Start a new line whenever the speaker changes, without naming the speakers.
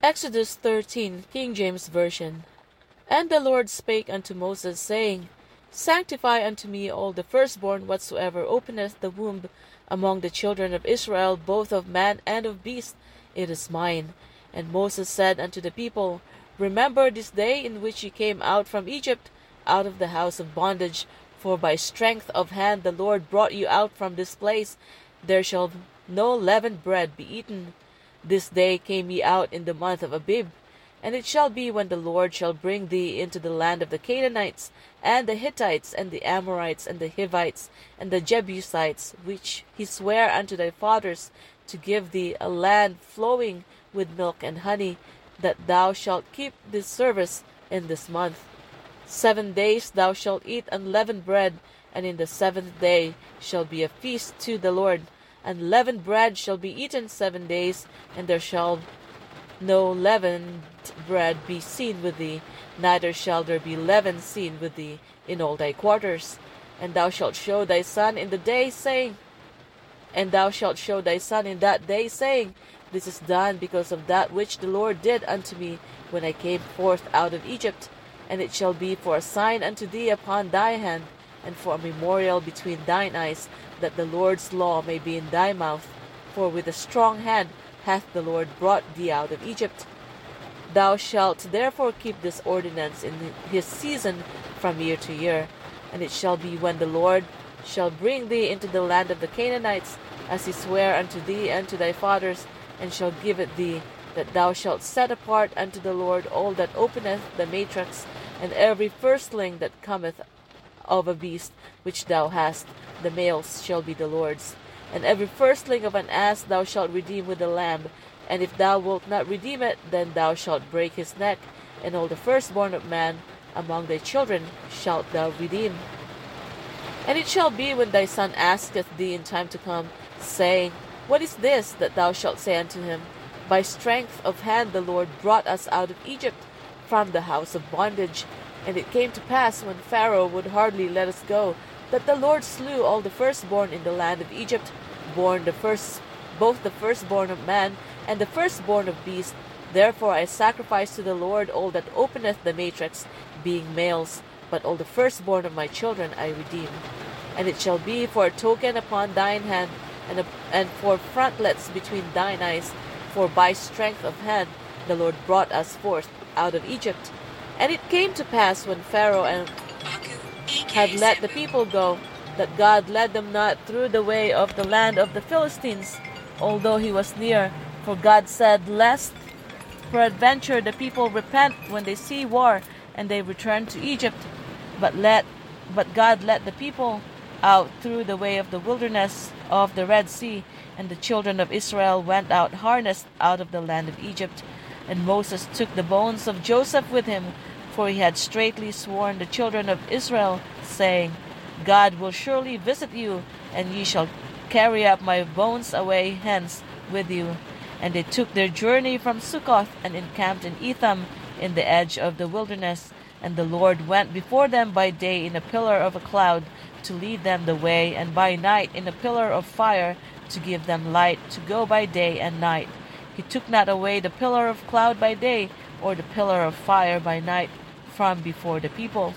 Exodus 13, King James Version. And the Lord spake unto Moses, saying, Sanctify unto me all the firstborn whatsoever openeth the womb among the children of Israel, both of man and of beast, it is mine. And Moses said unto the people, Remember this day in which ye came out from Egypt, out of the house of bondage, for by strength of hand the Lord brought you out from this place. There shall no leavened bread be eaten. This day came ye out in the month of Abib. And it shall be when the Lord shall bring thee into the land of the Canaanites, and the Hittites, and the Amorites, and the Hivites, and the Jebusites, which he sware unto thy fathers, to give thee a land flowing with milk and honey, that thou shalt keep this service in this month. Seven days thou shalt eat unleavened bread, and in the seventh day shall be a feast to the Lord. Unleavened bread shall be eaten seven days, and there shall no leavened bread be seen with thee, neither shall there be leaven seen with thee in all thy quarters. And thou shalt show thy son in the day, saying, And thou shalt show thy son in that day, saying, This is done because of that which the Lord did unto me when I came forth out of Egypt. And it shall be for a sign unto thee upon thy hand, and for a memorial between thine eyes, that the Lord's law may be in thy mouth. For with a strong hand hath the Lord brought thee out of Egypt. Thou shalt therefore keep this ordinance in his season from year to year. And it shall be when the Lord shall bring thee into the land of the Canaanites, as he sware unto thee and to thy fathers, and shall give it thee, that thou shalt set apart unto the Lord all that openeth the matrix, and every firstling that cometh of a beast which thou hast, the males shall be the Lord's. And every firstling of an ass thou shalt redeem with a lamb. And if thou wilt not redeem it, then thou shalt break his neck. And all the firstborn of man among thy children shalt thou redeem. And it shall be when thy son asketh thee in time to come, saying, What is this that thou shalt say unto him? By strength of hand the Lord brought us out of Egypt, from the house of bondage. And it came to pass, when Pharaoh would hardly let us go, that the Lord slew all the firstborn in the land of Egypt, born the first, both the firstborn of man and the firstborn of beast. Therefore I sacrifice to the Lord all that openeth the matrix, being males, but all the firstborn of my children I redeem. And it shall be for a token upon thine hand, and, a, and for frontlets between thine eyes, for by strength of hand the Lord brought us forth out of Egypt. And it came to pass when Pharaoh had let the people go, that God led them not through the way of the land of the Philistines, although he was near. For God said, Lest peradventure the people repent when they see war, and they return to Egypt. But let but God led the people out through the way of the wilderness of the Red Sea, and the children of Israel went out harnessed out of the land of Egypt. And Moses took the bones of Joseph with him, for he had straitly sworn the children of Israel, saying, God will surely visit you, and ye shall carry up my bones away hence with you. And they took their journey from Succoth and encamped in Etham in the edge of the wilderness. And the Lord went before them by day in a pillar of a cloud to lead them the way, and by night in a pillar of fire to give them light to go by day and night. He took not away the pillar of cloud by day, or the pillar of fire by night from before the people.